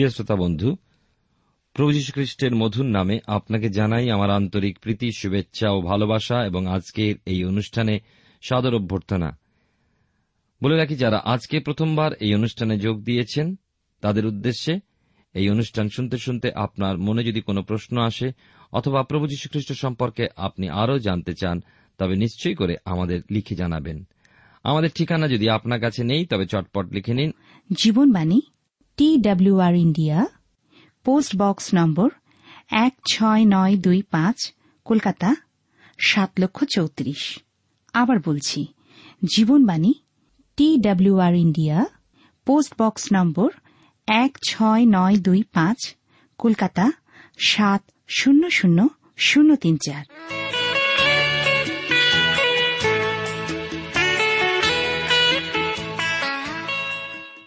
প্রিয় শ্রোতা বন্ধু, প্রভু যীশু খ্রিস্টের মধুর নামে আপনাকে জানাই আমার আন্তরিক প্রীতি, শুভেচ্ছা ও ভালোবাসা এবং আজকের এই অনুষ্ঠানে সাদর অভ্যর্থনা। বলে রাখি, যারা আজকে প্রথমবার এই অনুষ্ঠানে যোগ দিয়েছেন, তাদের উদ্দেশ্যে এই অনুষ্ঠান শুনতে শুনতে আপনার মনে যদি কোনো প্রশ্ন আসে অথবা প্রভু যীশু খ্রিস্ট সম্পর্কে আপনি আরও জানতে চান, তবে নিশ্চয়ই করে আমাদের লিখে জানাবেন। আমাদের ঠিকানা যদি আপনার কাছে নেই, তবে চটপট লিখে নিন। Jibanbani T W R India post box number এক ছয় নয় দুই পাঁচ, কলকাতা, সাত লক্ষ চৌত্রিশ। আবার বলছি, Jibanbani T W R India post box number এক ছয় নয় দুই পাঁচ, কলকাতা, সাত শূন্য শূন্য শূন্য তিন চার।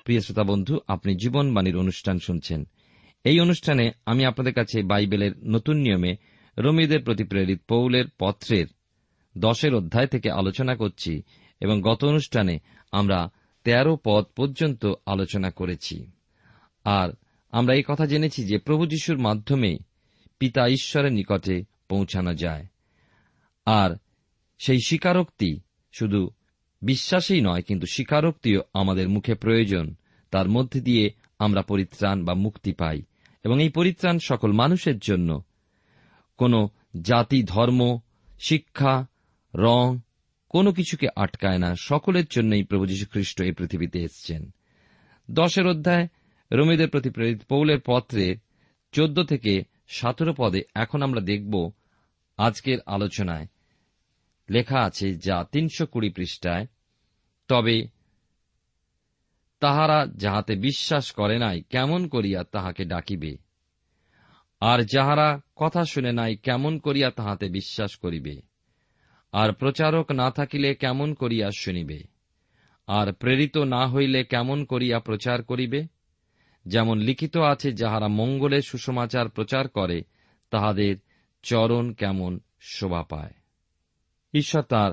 প্রিয় শ্রোতা বন্ধু, আপনি জীবনবাণীর অনুষ্ঠান শুনছেন। এই অনুষ্ঠানে আমি আপনাদের কাছে বাইবেলের নতুন নিয়মে রোমীদের প্রতি প্রেরিত পৌলের পত্রের দশের অধ্যায় থেকে আলোচনা করছি এবং গত অনুষ্ঠানে আমরা তেরো পদ পর্যন্ত আলোচনা করেছি। আর আমরা এই কথা জেনেছি যে প্রভু যিশুর মাধ্যমে পিতা ঈশ্বরের নিকটে পৌঁছানো যায়। আর সেই স্বীকারোক্তি শুধু বিশ্বাসেই নয়, কিন্তু স্বীকারোক্তিও আমাদের মুখে প্রয়োজন। তার মধ্যে দিয়ে আমরা পরিত্রাণ বা মুক্তি পাই। এবং এই পরিত্রাণ সকল মানুষের জন্য। কোনো জাতি, ধর্ম, শিক্ষা, রং, কোনো কিছুকে আটকায় না। সকলের জন্যই প্রভু যীশু খ্রিস্ট এই পৃথিবীতে এসছেন। দশের অধ্যায়, রোমীদের প্রতি প্রেরিত পৌলের পত্রে চোদ্দ থেকে সতেরো পদে এখন আমরা দেখব আজকের আলোচনায় লেখা আছে, যা তিনশো কুড়ি পৃষ্ঠায় তবে তাহারা যাহাতে বিশ্বাস করে নাই, কেমন করিয়া তাহাকে ডাকিবে? আর যাহারা কথা শুনে নাই, কেমন করিয়া তাহাতে বিশ্বাস করিবে? আর প্রচারক না থাকিলে কেমন করিয়া শুনিবে? আর প্রেরিত না হইলে কেমন করিয়া প্রচার করিবে? যেমন লিখিত আছে, যাহারা মঙ্গলে সুসমাচার প্রচার করে, তাহাদের চরণ কেমন শোভা পায়? ঈশ্বর তার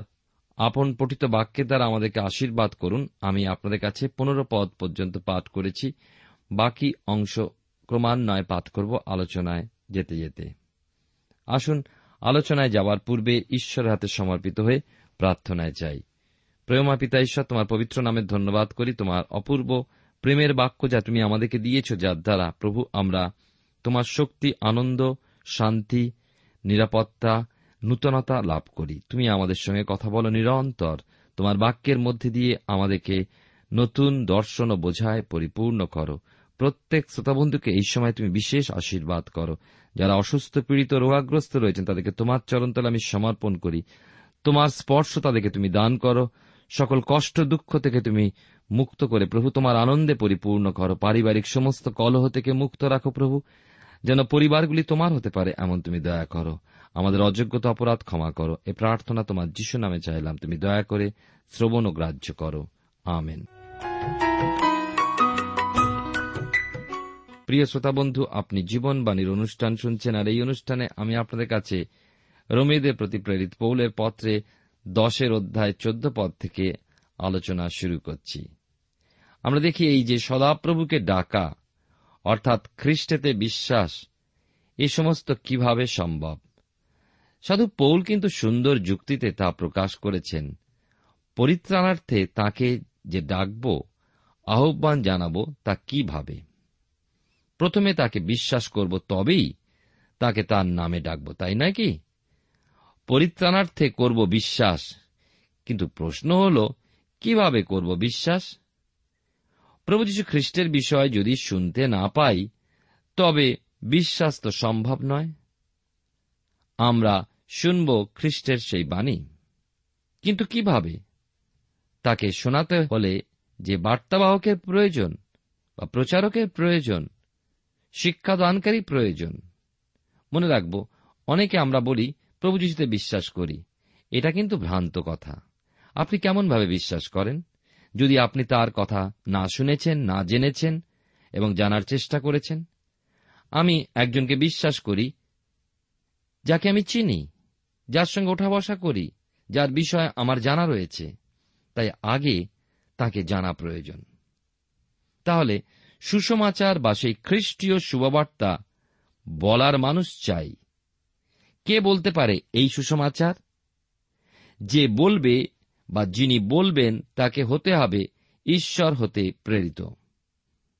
আপন পঠিত বাক্যের দ্বারা আমাদেরকে আশীর্বাদ করুন। আমি আপনাদের কাছে পনেরো পদ পর্যন্ত পাঠ করেছি। বাকি অংশ ক্রমান্বয়ে পাঠ করব আলোচনায় যেতে যেতে। আসুন আলোচনায় যাওয়ার পূর্বে ঈশ্বরের হাতে সমর্পিত হয়ে প্রার্থনায় যাই। প্রেমা পিতা ঈশ্বর, তোমার পবিত্র নামে ধন্যবাদ করি। তোমার অপূর্ব প্রেমের বাক্য যা তুমি আমাদেরকে দিয়েছ, যার দ্বারা প্রভু আমরা তোমার শক্তি, আনন্দ, শান্তি, নিরাপত্তা নূতনতা লাভ করি। তুমি আমাদের সঙ্গে কথা বলো নিরন্তর। তোমার বাক্যের মধ্যে দিয়ে আমাদেরকে নতুন দর্শন ও বোঝায়, পরিপূর্ণ করো। প্রত্যেক শ্রোতাবন্ধুকে এই সময় তুমি বিশেষ আশীর্বাদ করো। যারা অসুস্থ, পীড়িত, রোগাগ্রস্ত রয়েছেন, তাদেরকে তোমার চরণতলে আমি সমর্পণ করি। তোমার স্পর্শ তাদেরকে তুমি দান করো। সকল কষ্ট, দুঃখ থেকে তুমি মুক্ত করে প্রভু, তোমার আনন্দে পরিপূর্ণ করো। পারিবারিক সমস্ত কলহ থেকে মুক্ত রাখো প্রভু। যেন পরিবারগুলি তোমার হতে পারে, এমন তুমি দয়া করো। আমাদের অযোগ্যতা অপরাধ ক্ষমা করো। এ প্রার্থনা তোমার যিশু নামে চাইলাম। তুমি দয়া করে শ্রবণ ও গ্রাহ্য করো। আমেন। প্রিয় শ্রোতা বন্ধু, আপনি জীবনবাণীর অনুষ্ঠান শুনছেন, আর এই অনুষ্ঠানে আমি আপনাদের কাছে রোমেদের প্রতি প্রেরিত পৌলের পত্রে দশের অধ্যায় চোদ্দ পদ থেকে আলোচনা শুরু করছি। আমরা দেখি এই যে সদাপ্রভুকে ডাকা, অর্থাৎ খ্রিস্টেতে বিশ্বাস, এ সমস্ত কীভাবে সম্ভব? সাধু পৌল কিন্তু সুন্দর যুক্তিতে তা প্রকাশ করেছেন। পরিত্রাণার্থে তাকে যে ডাকব, আহ্বান জানাব, তা কীভাবে প্রথমে তাকে বিশ্বাস করব, তবেই তাকে তার নামে ডাকব, তাই নয় কি? পরিত্রাণার্থে করব বিশ্বাস, কিন্তু প্রশ্ন হল, কীভাবে করব বিশ্বাস? প্রভু যীশু খ্রিস্টের বিষয় যদি শুনতে না পাই, তবে বিশ্বাস তো সম্ভব নয়। আমরা শুনব খ্রিস্টের সেই বাণী। কিন্তু কীভাবে? তাকে শোনাতে হলে যে বার্তাবাহকের প্রয়োজন বা প্রচারকের প্রয়োজন, শিক্ষাদানকারী প্রয়োজন। মনে রাখব, অনেকে আমরা বলি, প্রভু বিশ্বাস করি। এটা কিন্তু ভ্রান্ত কথা। আপনি কেমনভাবে বিশ্বাস করেন? যদি আপনি তার কথা না শুনেছেন, না জেনেছেন এবং জানার চেষ্টা করেছেন? আমি একজনকে বিশ্বাস করি, যাকে আমি চিনি। যার সঙ্গে ওঠা বসা করি, যার বিষয়ে আমার জানা রয়েছে, তাই আগে তাকে জানা প্রয়োজন। তাহলে সুসমাচার বা সেই খ্রিস্টীয় শুভবার্তা বলার মানুষ চাই। কে বলতে পারে এই সুসমাচার যে বলবে বা যিনি বলবেন তাকে হতে হবে ঈশ্বর হতে প্রেরিত।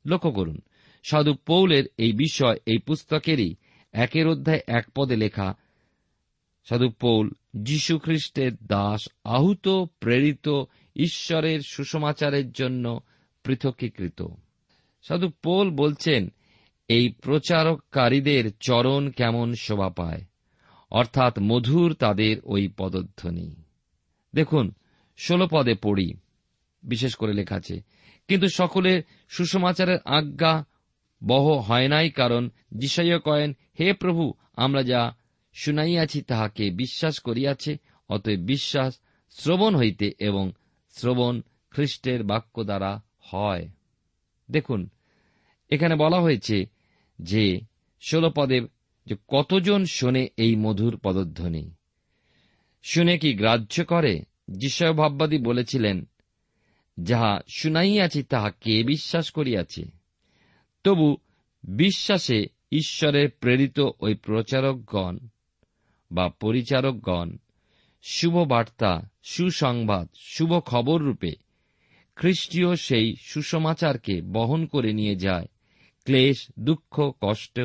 লক্ষ্য করুন, সাধু পৌলের এই বিষয় এই পুস্তকেরই একের অধ্যায় এক পদে লেখা সাধু পৌল, যীশু খ্রিস্টের দাস, আহুত, প্রেরিত, ঈশ্বরের সুসমাচারের জন্য পৃথকীকৃত। সাধু পোল বলছেন, এই প্রচারককারীদের চরণ কেমন শোভা পায়? অর্থাৎ মধুর তাদের ওই পদধ্বনি। দেখুন, ষোলো পদে পড়ি, বিশেষ করে লেখা আছে, কিন্তু সকলের সুসমাচারের আজ্ঞা বহ হয় নাই, কারণ যিশাইয় কয়েন, হে প্রভু, আমরা যা শুনাইয়াছি, তাহাকে বিশ্বাস করিয়াছে, অতএব বিশ্বাস শ্রবণ হইতে এবং শ্রবণ খ্রিস্টের বাক্য দ্বারা হয়। দেখুন, এখানে বলা হয়েছে যে ষোল পদে যে কতজন শোনে এই মধুর পদধ্বনি। শুনে কি গ্রাহ্য করে? যিশয় ভাববাদী বলেছিলেন, যাহা শুনাইয়াছি, তাহা কে বিশ্বাস করিয়াছে? তবু বিশ্বাসে ঈশ্বরের প্রেরিত ওই প্রচারকগণ বা পরিচারকগণ শুভ বার্তা সুসংবাদ শুভ খবর রূপে খ্রিস্টীয় সেই সুসমাচারকে বহন করে নিয়ে যায়, ক্লেশ, দুঃখ, কষ্ট,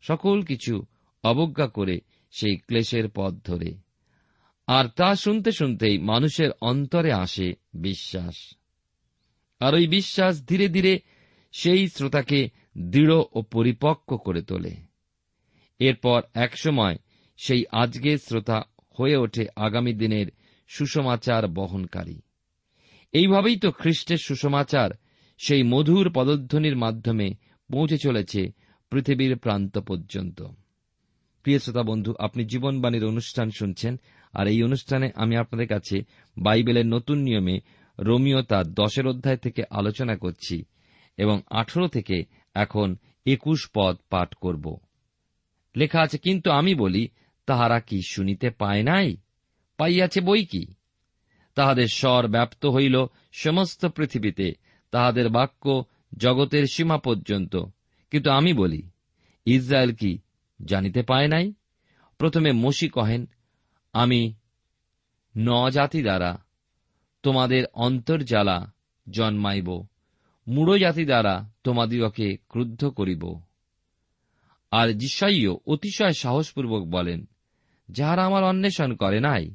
সকল কিছু অবজ্ঞা করে সেই ক্লেশের পথ ধরে। আর তা শুনতে শুনতেই মানুষের অন্তরে আসে বিশ্বাস। আর ওই বিশ্বাস ধীরে ধীরে সেই শ্রোতাকে দৃঢ় ও পরিপক্ক করে তোলে। এরপর একসময় সেই আজকের শ্রোতা হয়ে ওঠে আগামী দিনের সুসমাচার বহনকারী। এইভাবেই তো খ্রিস্টের সুসমাচার সেই মধুর পদধ্বনির মাধ্যমে পৌঁছে চলেছে পৃথিবীর প্রান্ত পর্যন্ত। প্রিয় শ্রোতা বন্ধু, আপনি জীবনবাণীর অনুষ্ঠান শুনছেন, আর এই অনুষ্ঠানে আমি আপনাদের কাছে বাইবেলের নতুন নিয়মে রোমিও তার দশের অধ্যায় থেকে আলোচনা করছি এবং আঠেরো থেকে এখন একুশ পদ পাঠ করব। লেখা আছে, কিন্তু আমি বলি তাহারা কি শুনিতে পায় নাই? পাইয়াছে বই কি? তাহাদের স্বর ব্যাপ্ত হইল সমস্ত পৃথিবীতে, তাহাদের বাক্য জগতের সীমা পর্যন্ত। কিন্তু আমি বলি, ইসরায়েল কি জানিতে পায় নাই? প্রথমে মসি কহেন, আমি ন জাতি দ্বারা তোমাদের অন্তর্জালা জন্মাইব মূঢ় জাতি দ্বারা তোমাদিগকে ক্রুদ্ধ করিব। আর যিশাইও অতিশয় সাহসপূর্বক বলেন যাহারা আমার অন্বেষণ করে নাই,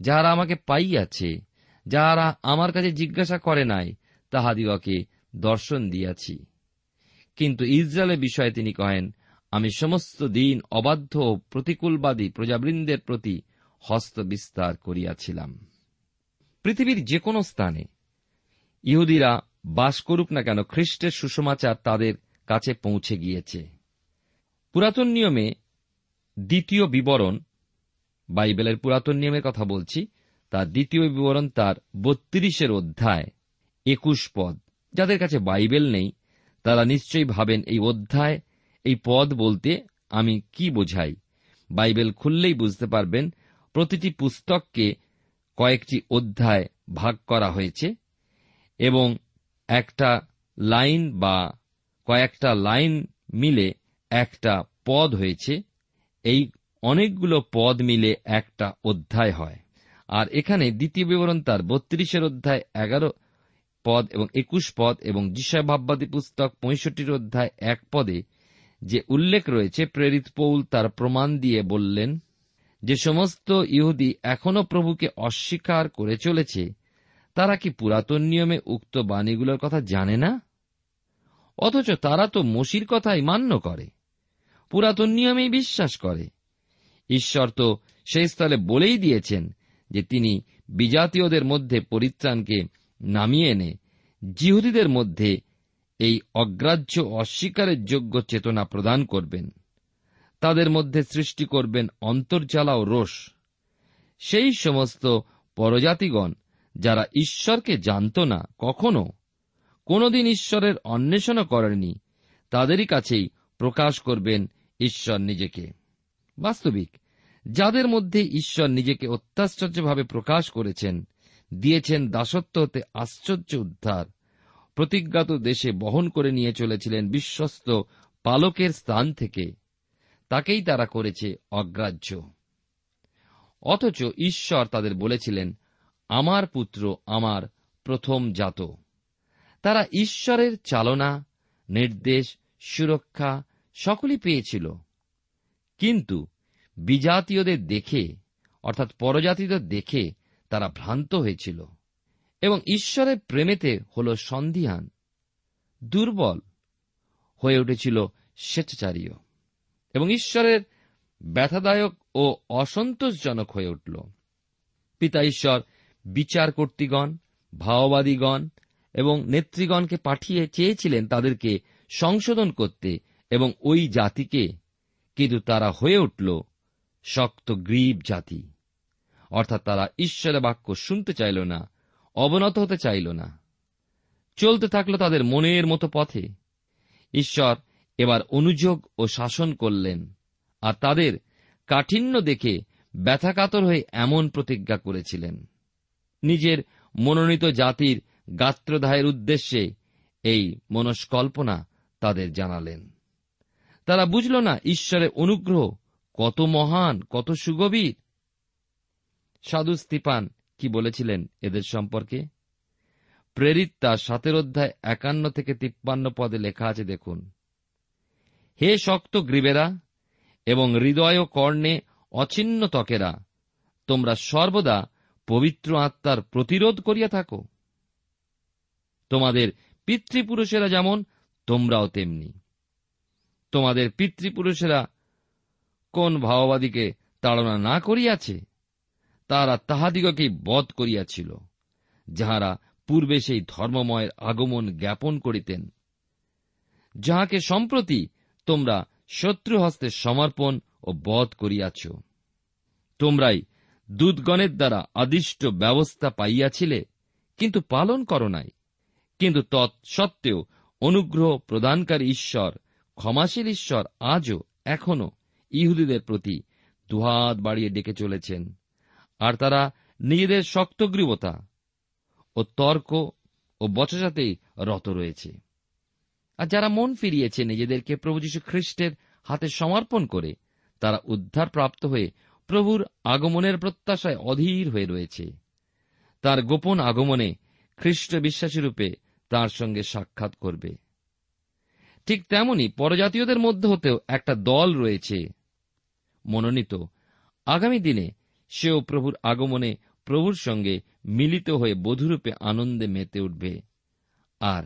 যাহারা আমাকে পাইয়াছে, যাহারা আমার কাছে জিজ্ঞাসা করে নাই, তাহাদিগকে দর্শন দিয়াছি। কিন্তু ইসরায়েলের বিষয়ে তিনি কহেন, আমি সমস্ত দিন অবাধ্য ও প্রতিকূলবাদী প্রজাবৃন্দের প্রতি হস্ত বিস্তার করিয়াছিলাম। পৃথিবীর যে কোনো স্থানে, ইহুদিরা বাস করুক না কেন খ্রিস্টের সুসমাচার তাদের কাছে পৌঁছে গিয়েছে। পুরাতন নিয়মে দ্বিতীয় বিবরণ বাইবেলের পুরাতন নিয়মের কথা বলছি, তার দ্বিতীয় বিবরণ তার বত্রিশের অধ্যায়, একুশ পদ। যাদের কাছে বাইবেল নেই, তারা নিশ্চয়ই ভাবেন এই অধ্যায়, এই পদ বলতে আমি কি বোঝাই? বাইবেল খুললেই বুঝতে পারবেন প্রতিটি পুস্তককে কয়েকটি অধ্যায় ভাগ করা হয়েছে এবং একটা লাইন বা কয়েকটা লাইন মিলে একটা পদ হয়েছে। এই অনেকগুলো পদ মিলে একটা অধ্যায় হয়। আর এখানে দ্বিতীয় বিবরণ তার বত্রিশের অধ্যায়, এগারো পদ এবং একুশ পদ এবং যিশয় ভাববাদী পুস্তক পঁয়ষট্টির অধ্যায়, এক পদে যে উল্লেখ রয়েছে, প্রেরিত পৌল তার প্রমাণ দিয়ে বললেন, যে সমস্ত ইহুদি এখনও প্রভুকে অস্বীকার করে চলেছে, তারা কি পুরাতন নিয়মে উক্ত বাণীগুলোর কথা জানে না? অথচ তারা তো মসির কথাই মান্য করে, পুরাতন নিয়মেই বিশ্বাস করে। ঈশ্বর তো সেই স্থলে বলেই দিয়েছেন যে তিনি বিজাতীয়দের মধ্যে পরিত্রাণকে নামিয়ে এনে জিহুদীদের মধ্যে এই অগ্রাহ্য অস্বীকারের যোগ্য চেতনা প্রদান করবেন। তাদের মধ্যে সৃষ্টি করবেন অন্তর্জালা ও রোষ। সেই সমস্ত পরজাতিগণ যারা ঈশ্বরকে জানত না, কখনো কোনদিন ঈশ্বরের অন্বেষণও করেনি তাদেরই কাছেই প্রকাশ করবেন ঈশ্বর নিজেকে। বাস্তবিক যাদের মধ্যে ঈশ্বর নিজেকে অত্যাশ্চর্যভাবে প্রকাশ করেছেন, দিয়েছেন দাসত্ব হতে আশ্চর্য উদ্ধার। প্রতিজ্ঞাত দেশে বহন করে নিয়ে চলেছিলেন বিশ্বস্ত পালকের স্থান থেকে। তাকেই তারা করেছে অগ্রাহ্য। অথচ ঈশ্বর তাদের বলেছিলেন, আমার পুত্র আমার প্রথম জাত। তারা ঈশ্বরের চালনা, নির্দেশ, সুরক্ষা সকলই পেয়েছিল। কিন্তু বিজাতীয়দের দেখে, অর্থাৎ পরজাতিদের দেখে তারা ভ্রান্ত হয়েছিল এবং ঈশ্বরের প্রেমেতে হল সন্ধিহান, দুর্বল হয়ে উঠেছিল স্বেচ্ছাচারীয় এবং ঈশ্বরের ব্যথাদায়ক ও অসন্তোষজনক হয়ে উঠল। পিতা ঈশ্বর বিচার কর্তৃগণ, ভাওবাদীগণ এবং নেতৃগণকে পাঠিয়ে চেয়েছিলেন তাদেরকে সংশোধন করতে এবং ওই জাতিকে, কিন্তু তারা হয়ে উঠল শক্ত গ্রীব জাতি। অর্থাৎ তারা ঈশ্বরের বাক্য শুনতে চাইল না, অবনত হতে চাইল না। চলতে থাকল তাদের মনের মতো পথে। ঈশ্বর এবার অনুযোগ ও শাসন করলেন, আর তাদের কাঠিন্য দেখে ব্যথাকাতর হয়ে এমন প্রতিজ্ঞা করেছিলেন। নিজের মনোনীত জাতির গাত্রদাহের উদ্দেশ্যে এই মনস্কল্পনা তাদের জানালেন। তারা বুঝল না ঈশ্বরের অনুগ্রহ কত মহান, কত সুগভীর। সাধু স্তিপান কি বলেছিলেন এদের সম্পর্কে? প্রেরিত তার সাতের অধ্যায় একান্ন থেকে তিপ্পান্ন পদে লেখা আছে, দেখুন। হে শক্ত গ্রীবেরা এবং হৃদয় ও কর্ণে অছিন্ন ত্বকেরা, তোমরা সর্বদা পবিত্র আত্মার প্রতিরোধ করিয়া থাকো। তোমাদের পিতৃপুরুষেরা যেমন, তোমরাও তেমনি। তোমাদের পিতৃপুরুষেরা কোন ভাওবাদীকে তাড়না না করিয়াছে? তারা তাহাদিগকেই বধ করিয়াছিল, যাহারা পূর্বে সেই ধর্মময়ের আগমন জ্ঞাপন করিতেন। যাহাকে সম্প্রতি তোমরা শত্রু হস্তে সমর্পণ ও বধ করিয়াছ, তোমরাই দূতগণের দ্বারা আদিষ্ট ব্যবস্থা পাইয়াছিলে, কিন্তু পালন কর নাই। কিন্তু তৎসত্ত্বেও অনুগ্রহ প্রদানকারী ঈশ্বর, ক্ষমাশীল ঈশ্বর আজও এখনও ইহুদিদের প্রতি দুহাত বাড়িয়ে ডেকে চলেছেন। আর তারা নিজেদের শক্তগ্রীবতা ও তর্ক ও বচসাতেই রত রয়েছে। আর যারা মন ফিরিয়েছে নিজেদেরকে প্রভু যীশু খ্রিস্টের হাতে সমর্পণ করে, তারা উদ্ধার প্রাপ্ত হয়ে প্রভুর আগমনের প্রত্যাশায় অধীর হয়ে রয়েছে। তার গোপন আগমনে খ্রিস্ট বিশ্বাসী রূপে তার সঙ্গে সাক্ষাৎ করবে। ঠিক তেমনি পরজাতীয়দের মধ্যে হতেও একটা দল রয়েছে মনোনীত। আগামী দিনে সেও প্রভুর আগমনে প্রভুর সঙ্গে মিলিত হয়ে বধুরূপে আনন্দে মেতে উঠবে। আর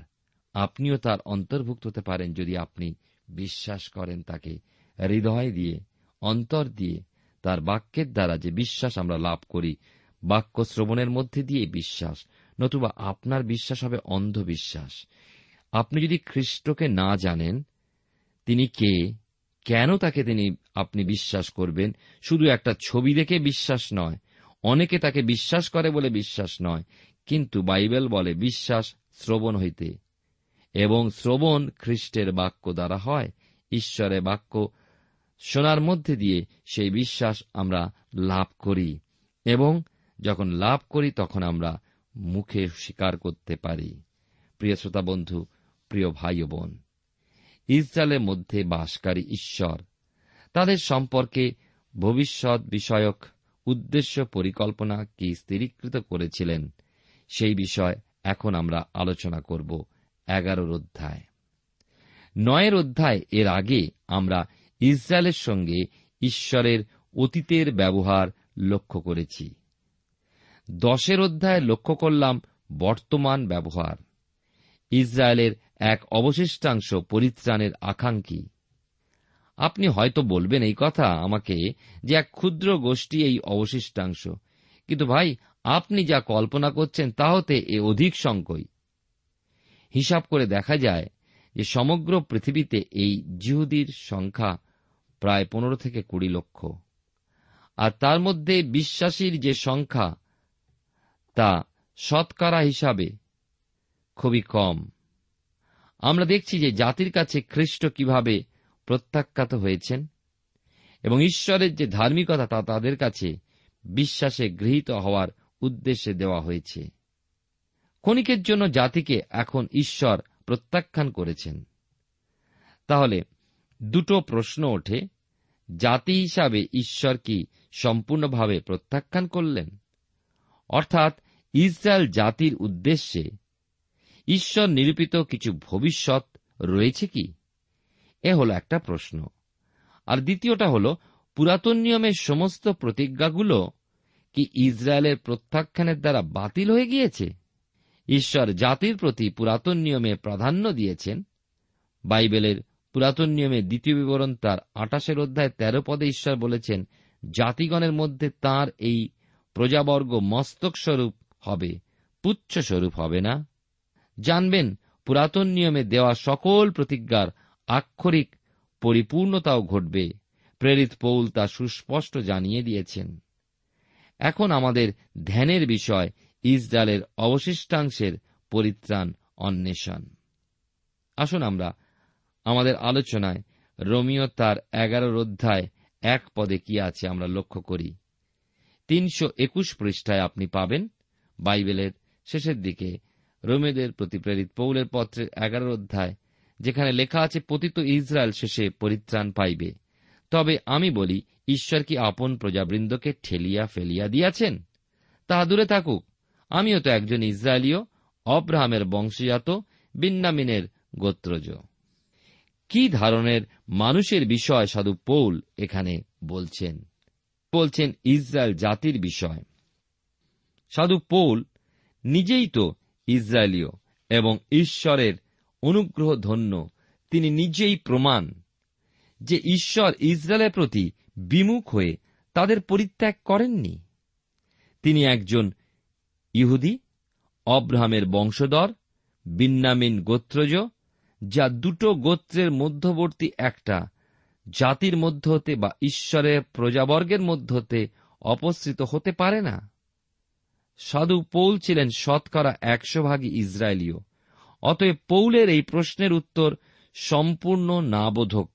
আপনিও তার অন্তর্ভুক্ত হতে পারেন যদি আপনি বিশ্বাস করেন তাকে। হৃদয় দিয়ে, অন্তর দিয়ে, তার বাক্যের দ্বারা যে বিশ্বাস আমরা লাভ করি, বাক্য শ্রবণের মধ্যে দিয়ে বিশ্বাস, নতুবা আপনার বিশ্বাস হবে অন্ধবিশ্বাস। আপনি যদি খ্রিস্টকে না জানেন, তিনি কে? কেন তাকে তিনি, আপনি বিশ্বাস করবেন? শুধু একটা ছবি দেখে বিশ্বাস নয়। অনেকে তাকে বিশ্বাস করে বলে বিশ্বাস নয়। কিন্তু বাইবেল বলে বিশ্বাস শ্রবণ হইতে। এবং শ্রবণ খ্রিস্টের বাক্য দ্বারা হয়। ঈশ্বরের বাক্য শোনার মধ্যে দিয়ে সেই বিশ্বাস আমরা লাভ করি। এবং যখন লাভ করি, তখন আমরা মুখে স্বীকার করতে পারি। প্রিয় শ্রোতা বন্ধু, প্রিয় ভাই বোন ইসরায়েলের মধ্যে বাসকারী ঈশ্বর। তাদের সম্পর্কে ভবিষ্যৎ বিষয়ক উদ্দেশ্য পরিকল্পনা কি স্থিরীকৃত করেছিলেন, সেই বিষয় এখন আমরা আলোচনা করব এগারোর অধ্যায়। নয়ের অধ্যায় এর আগে আমরা ইসরায়েলের সঙ্গে ঈশ্বরের অতীতের ব্যবহার লক্ষ্য করেছি। দশের অধ্যায় লক্ষ্য করলাম বর্তমান ব্যবহার। ইসরায়েলের এক অবশিষ্টাংশ পরিত্রাণের আকাঙ্ক্ষী। আপনি হয়তো বলবেন এই কথা আমাকে যে এক ক্ষুদ্র গোষ্ঠী এই অবশিষ্টাংশ। কিন্তু ভাই, আপনি যা কল্পনা করছেন তা হতে এ অধিক সংকই। হিসাব করে দেখা যায় যে সমগ্র পৃথিবীতে এই জিহুদির সংখ্যা প্রায় পনেরো থেকে কুড়ি লক্ষ। আর তার মধ্যে বিশ্বাসীর যে সংখ্যা, তা শতকরা হিসাবে খুবই কম। আমরা দেখছি যে জাতির কাছে খ্রিস্ট কীভাবে প্রত্যাখ্যাত হয়েছেন এবং ঈশ্বরের যে ধার্মিকতা তা তাদের কাছে বিশ্বাসে গৃহীত হওয়ার উদ্দেশ্যে দেওয়া হয়েছে। ক্ষণিকের জন্য জাতিকে এখন ঈশ্বর প্রত্যাখ্যান করেছেন। তাহলে দুটো প্রশ্ন ওঠে, জাতি হিসাবে ঈশ্বর কি সম্পূর্ণভাবে প্রত্যাখ্যান করলেন? অর্থাৎ ইসরায়েল জাতির উদ্দেশ্যে ঈশ্বর নিরূপিত কিছু ভবিষ্যৎ রয়েছে কি? এ হল একটা প্রশ্ন। আর দ্বিতীয়টা হল, পুরাতন নিয়মের সমস্ত প্রতিজ্ঞাগুলো কি ইসরায়েলের প্রত্যাখ্যানের দ্বারা বাতিল হয়ে গিয়েছে? ঈশ্বর জাতির প্রতি পুরাতন নিয়মে প্রাধান্য দিয়েছেন। বাইবেলের পুরাতন নিয়মে দ্বিতীয় বিবরণ তার আটাশের অধ্যায় তেরো পদে ঈশ্বর বলেছেন, জাতিগণের মধ্যে তার এই প্রজাবর্গ মস্তক স্বরূপ হবে পুচ্ছস্বরূপ হবে না। জানবেন, পুরাতন নিয়মে দেওয়া সকল প্রতিজ্ঞার আক্ষরিক পরিপূর্ণতাও ঘটবে। প্রেরিত পৌল তা সুস্পষ্ট জানিয়ে দিয়েছেন। এখন আমাদের ধ্যানের বিষয়, ইসরায়েলের অবশিষ্টাংশের পরিত্রাণ অন্বেষণ। আসুন আমরা আমাদের আলোচনায় রোমিও তার এগারোর অধ্যায় এক পদে কি আছে আমরা লক্ষ্য করি। তিনশো একুশ পৃষ্ঠায় আপনি পাবেন বাইবেলের শেষের দিকে। রোমেদের প্রতি প্রেরিত পৌলের পত্রের এগারো অধ্যায়, যেখানে লেখা আছে, পতিত ইসরায়েল শেষে পরিত্রাণ পাইবে। তবে আমি বলি, ঈশ্বর কি আপন প্রজাবৃন্দকে ঠেলিয়া ফেলিয়া দিয়াছেন? তাহা দূরে থাকুক। আমিও তো একজন ইসরায়েলীয়, অব্রাহামের বংশজাত বিন্নামিনের গোত্রজ। কি ধরনের মানুষের বিষয় সাধু পৌল এখানে বলছেন? বলছেন, ইসরায়েল জাতির বিষয়। সাধু পৌল নিজেই তো ইসরায়েলীয় এবং ঈশ্বরের অনুগ্রহ ধন্য তিনি নিজেই প্রমাণ যে ঈশ্বর ইসরায়েলের প্রতি বিমুখ হয়ে তাদের পরিত্যাগ করেননি। তিনি একজন ইহুদি, অব্রাহামের বংশধর বিন্নামিন গোত্রজ, যা দুটো গোত্রের মধ্যবর্তী একটা, জাতির মধ্য হতে বা ঈশ্বরের প্রজাবর্গের মধ্য হতে অপসৃত হতে পারে না। সাধু পৌল ছিলেন শতকরা একশো ভাগই ইসরায়েলীয়। অতএব পৌলের এই প্রশ্নের উত্তর সম্পূর্ণ নাবোধক।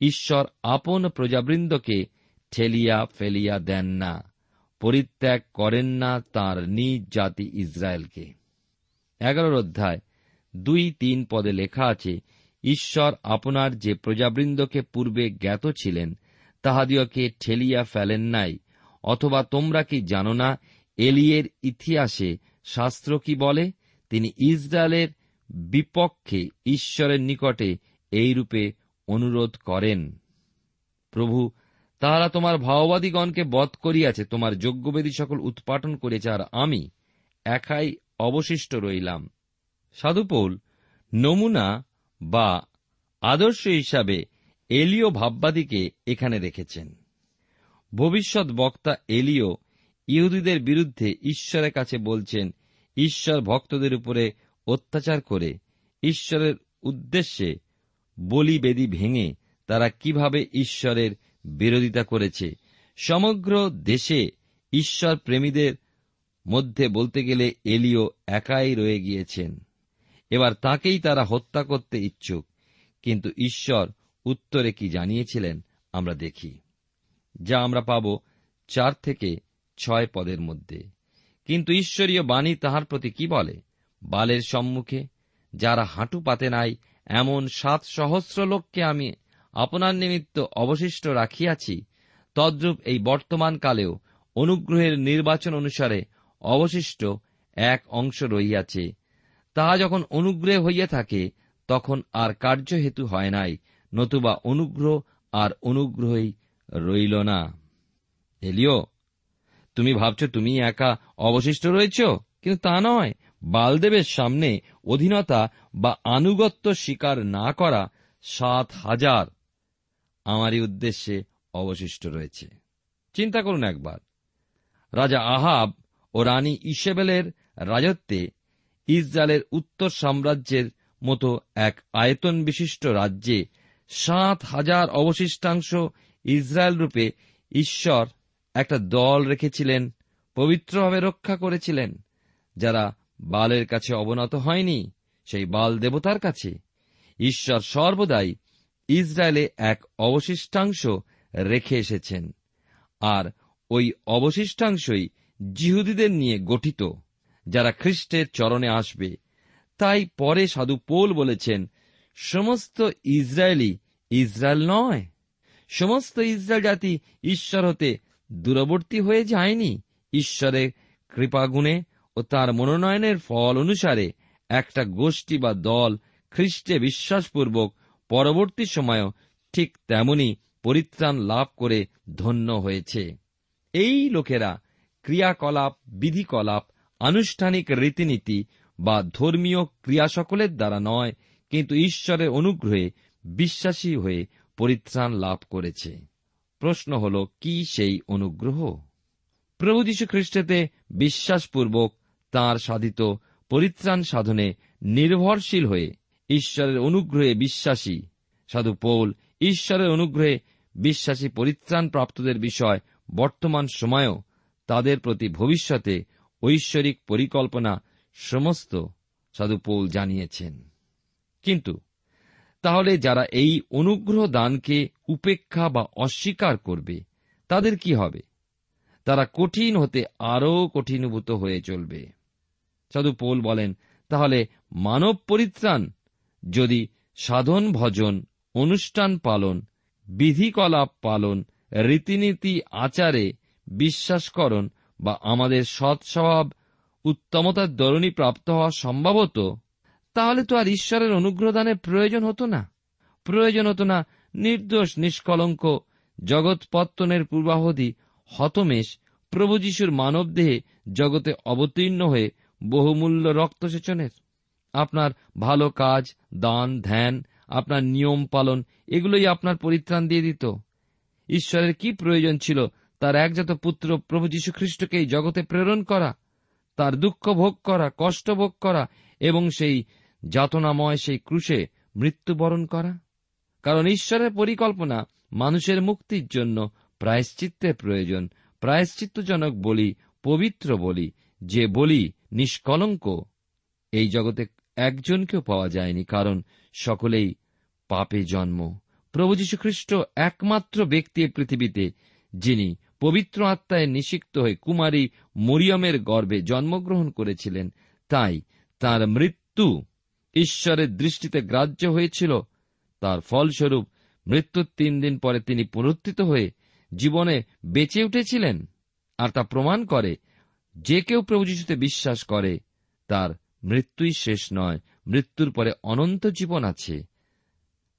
ঈশ্বর আপন প্রজাবৃন্দকে ঠেলিয়া ফেলিয়া দেন না, পরিত্যাগ করেন না তার নিজ জাতি ইসরায়েলকে। এগারোর অধ্যায়, দুই তিন পদে লেখা আছে, ঈশ্বর আপনার যে প্রজাবৃন্দকে পূর্বে জ্ঞাত ছিলেন তাহাদিওকে ঠেলিয়া ফেলেন নাই, অথবা তোমরা কি জানো না এলিয়ের ইতিহাসে শাস্ত্র কি বলে? তিনি ইসরায়েলের বিপক্ষে ঈশ্বরের নিকটে এইরূপে অনুরোধ করেন। প্রভু, তাহারা তোমার ভাওবাদীগণকে বধ করিয়াছে, তোমার যজ্ঞবেদী সকল উৎপাটন করেছে আর আমি একাই অবশিষ্ট রইলাম। সাধুপৌল নমুনা বা আদর্শ হিসাবে এলিও ভাববাদীকে এখানে রেখেছেন ভবিষ্যৎ বক্তা এলিও ইহুদিদের বিরুদ্ধে ঈশ্বরের কাছে বলছেন, ঈশ্বর ভক্তদের উপরে অত্যাচার করে, ঈশ্বরের উদ্দেশ্যে বলি বেদি ভেঙে তারা কীভাবে ঈশ্বরের বিরোধিতা করেছে। সমগ্র দেশে ঈশ্বর প্রেমীদের মধ্যে বলতে গেলে এলিও একাই রয়ে গিয়েছেন। এবার তাকেই তারা হত্যা করতে ইচ্ছুক, কিন্তু ঈশ্বর উত্তরে কি জানিয়েছিলেন আমরা দেখি। যা আমরা পাব চার থেকে ছয় পদের মধ্যে। কিন্তু ঈশ্বরীয় বাণী তাহার প্রতি কি বলে? বালের সম্মুখে, যারা হাঁটু পাতে নাই, এমন সাত সহস্র লোককে আমি আপনার নিমিত্ত অবশিষ্ট রাখিয়াছি, তদ্রূপ এই বর্তমান কালেও অনুগ্রহের নির্বাচন অনুসারে অবশিষ্ট এক অংশ রইয়াছে তাহা যখন অনুগ্রহ হইয়া থাকে, তখন আর কার্যহেতু হয় নাই, নতুবা অনুগ্রহ আর অনুগ্রহই রইল না। এলিও তুমি ভাবছ তুমি একা অবশিষ্ট রয়েছ? কিন্তু তা নয়। বালদেবের সামনে অধীনতা বা আনুগত্য স্বীকার না করা সাত হাজার আমারই উদ্দেশ্যে অবশিষ্ট রয়েছে। চিন্তা করুন একবার। রাজা আহাব ও রানী ইসেবেলের রাজত্বে ইসরায়েলের উত্তর সাম্রাজ্যের মতো এক আয়তন বিশিষ্ট রাজ্যে সাত হাজার অবশিষ্টাংশ ইসরায়েল রূপে ঈশ্বর একটা দল রেখেছিলেন, পবিত্রভাবে রক্ষা করেছিলেন। যারা বালের কাছে অবনত হয়নি, সেই বাল দেবতার কাছে। ঈশ্বর সর্বদাই ইসরায়েলে এক অবশিষ্টাংশ রেখে এসেছেন, আর ওই অবশিষ্টাংশই জিহুদীদের নিয়ে গঠিত, যারা খ্রিস্টের চরণে আসবে। তাই পরে সাধু পোল বলেছেন, সমস্ত ইসরায়েলি ইসরায়েল নয়। সমস্ত ইসরায়েল জাতি ঈশ্বর হতে দূরবর্তী হয়ে যায়নি। ঈশ্বরের কৃপাগুণে ও তার মনোনয়নের ফল অনুসারে একটা গোষ্ঠী বা দল খ্রিস্টে বিশ্বাসপূর্বক পরবর্তী সময়ও ঠিক তেমনি পরিত্রাণ লাভ করে ধন্য হয়েছে। এই লোকেরা ক্রিয়াকলাপ, বিধিকলাপ, আনুষ্ঠানিক রীতিনীতি বা ধর্মীয় ক্রিয়া সকলের দ্বারা নয়, কিন্তু ঈশ্বরের অনুগ্রহে বিশ্বাসী হয়ে পরিত্রাণ লাভ করেছে। প্রশ্ন হল, কি সেই অনুগ্রহ? প্রভু যীশু খ্রিস্টেতে বিশ্বাসপূর্বক তাঁর সাধিত পরিত্রাণ সাধনে নির্ভরশীল হয়ে ঈশ্বরের অনুগ্রহে বিশ্বাসী। সাধু পৌল, ঈশ্বরের অনুগ্রহে বিশ্বাসী পরিত্রাণ প্রাপ্তদের বিষয় বর্তমান সময়েও তাদের প্রতি ভবিষ্যতে ঐশ্বরিক পরিকল্পনা সমস্ত সাধু পৌল জানিয়েছেন। কিন্তু তাহলে যারা এই অনুগ্রহ দানকে উপেক্ষা বা অস্বীকার করবে, তাদের কি হবে? তারা কঠিন হতে আরও কঠিনভূত হয়ে চলবে। সাধু পৌল বলেন, তাহলে মানব পরিত্রাণ, যদি সাধন ভজন, অনুষ্ঠান পালন, বিধিকলাপ পালন, রীতিনীতি আচারে, বিশ্বাসকরণ বা আমাদের সৎস্বভাব, উত্তমতার দরণী প্রাপ্ত হওয়া সম্ভব হতো তাহলে তো আর ঈশ্বরের অনুগ্রহদানের প্রয়োজন হতো না। প্রয়োজন হতো না নির্দোষ, নিষ্কলঙ্ক, জগৎপত্তনের পূর্বাবধি হতমেষ প্রভু যিশুর মানবদেহে জগতে অবতীর্ণ হয়ে বহুমূল্য রক্তসেচনের আপনার ভালো কাজ, দান, ধ্যান, আপনার নিয়ম পালন, এগুলোই আপনার পরিত্রাণ দিয়ে দিত। ঈশ্বরের কি প্রয়োজন ছিল তার একজাত পুত্র প্রভু যীশু খ্রিস্টকে জগতে প্রেরণ করা, তার দুঃখ ভোগ করা, কষ্ট ভোগ করা এবং সেই যাতনাময় সেই ক্রুশে মৃত্যুবরণ করা। কারণ ঈশ্বরের পরিকল্পনা মানুষের মুক্তির জন্য প্রায়শ্চিত্তের প্রয়োজন। প্রায়শ্চিত্তজনক বলি, পবিত্র বলি, যে বলি নিষ্কলঙ্ক। এই জগতে একজনকেও পাওয়া যায়নি, কারণ সকলেই পাপে জন্ম। প্রভু যীশু খ্রিস্ট একমাত্র ব্যক্তি পৃথিবীতে, যিনি পবিত্র আত্মায় নিষিক্ত হয়ে কুমারী মরিয়মের গর্ভে জন্মগ্রহণ করেছিলেন। তাই তার মৃত্যু ঈশ্বরের দৃষ্টিতে গ্রাহ্য হয়েছিল। তার ফলস্বরূপ মৃত্যুর তিন দিন পরে তিনি পুনরুত্থিত হয়ে জীবনে বেঁচে উঠেছিলেন আর তা প্রমাণ করে যে কেউ প্রভু যিশুতে বিশ্বাস করে, তার মৃত্যুই শেষ নয়, মৃত্যুর পরে অনন্ত জীবন আছে।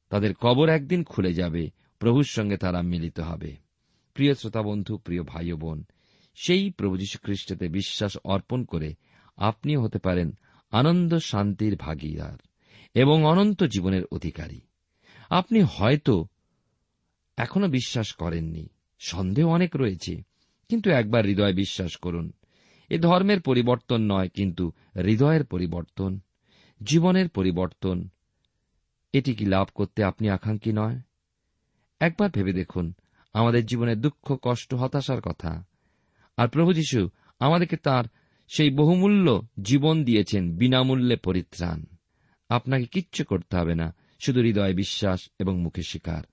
তাদের কবর একদিন খুলে যাবে, প্রভুর সঙ্গে তারা মিলিত হবে। প্রিয় শ্রোতা বন্ধু প্রিয় ভাই বোন, সেই প্রভু যীশু খ্রিস্টতে বিশ্বাস অর্পণ করে আপনিও হতে পারেন আনন্দ শান্তির ভাগিদার এবং অনন্ত জীবনের অধিকারী। আপনি হয়তো এখনও বিশ্বাস করেননি। সন্দেহ অনেক রয়েছে, কিন্তু একবার হৃদয় বিশ্বাস করুন। এ ধর্মের পরিবর্তন নয়, কিন্তু হৃদয়ের পরিবর্তন, জীবনের পরিবর্তন। এটি কি লাভ করতে আপনি আকাঙ্ক্ষী নয়? একবার ভেবে দেখুন, আমাদের জীবনে দুঃখ, কষ্ট, হতাশার কথা। আর প্রভু যীশু আমাদেরকে তার সেই বহুমূল্য জীবন দিয়েছেন বিনামূল্যে পরিত্রাণ। আপনাকে কিচ্ছু করতে হবে না, শুধু হৃদয় বিশ্বাস এবং মুখে শিকার।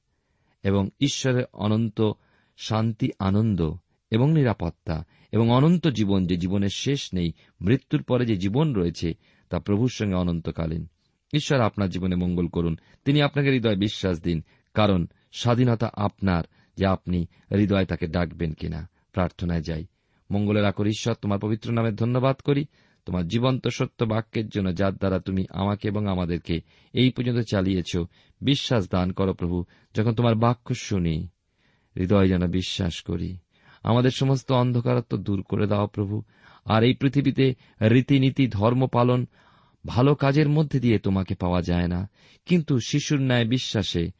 এবং ঈশ্বরের অনন্ত শান্তি, আনন্দ এবং নিরাপত্তা এবং অনন্ত জীবন যে জীবনের শেষ নেই, মৃত্যুর পরে যে জীবন রয়েছে তা প্রভুর সঙ্গে অনন্তকালীন। ঈশ্বর আপনার জীবনে মঙ্গল করুন, তিনি আপনাকে হৃদয় বিশ্বাস দিন, কারণ স্বাধীনতা আপনার, যে আপনি হৃদয় তাকে ডাকবেন কিনা। প্রার্থনায় যাই। মঙ্গলের আকর ঈশ্বর, তোমার পবিত্র নামে ধন্যবাদ করি। তোমার জীবন্ত সত্য বাক্যের জন্য যার দ্বারা তুমি আমাকে এবং আমাদেরকে এই পর্যন্ত চালিয়েছ, বিশ্বাস দান করো প্রভু, যখন তোমার বাক্য শুনি, হৃদয় যেন বিশ্বাস করি। আমাদের সমস্ত অন্ধকারত্ব দূর করে দাও প্রভু, আর এই পৃথিবীতে রীতিনীতি, ধর্ম পালন ভালো কাজের মধ্যে দিয়ে তোমাকে পাওয়া যায় না। কিন্তু শিশুর ন্যায় বিশ্বাসে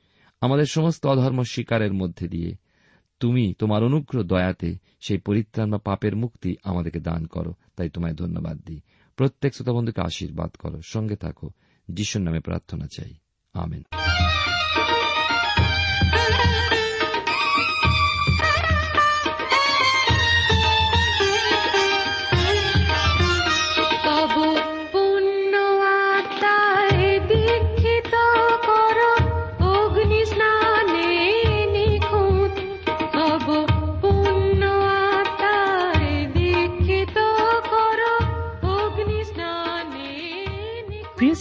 আমাদের সমস্ত অধর্ম শিকারের মধ্যে দিয়ে তুমি তোমার অনুগ্রহ দয়াতে সেই পরিত্রাণ বা পাপের মুক্তি আমাদেরকে দান করো। তাই তোমায় ধন্যবাদ দিই। প্রত্যেক শ্রোতা বন্ধুকে আশীর্বাদ করো। সঙ্গে থাকো। যিশুর নামে প্রার্থনা চাই। আমেন।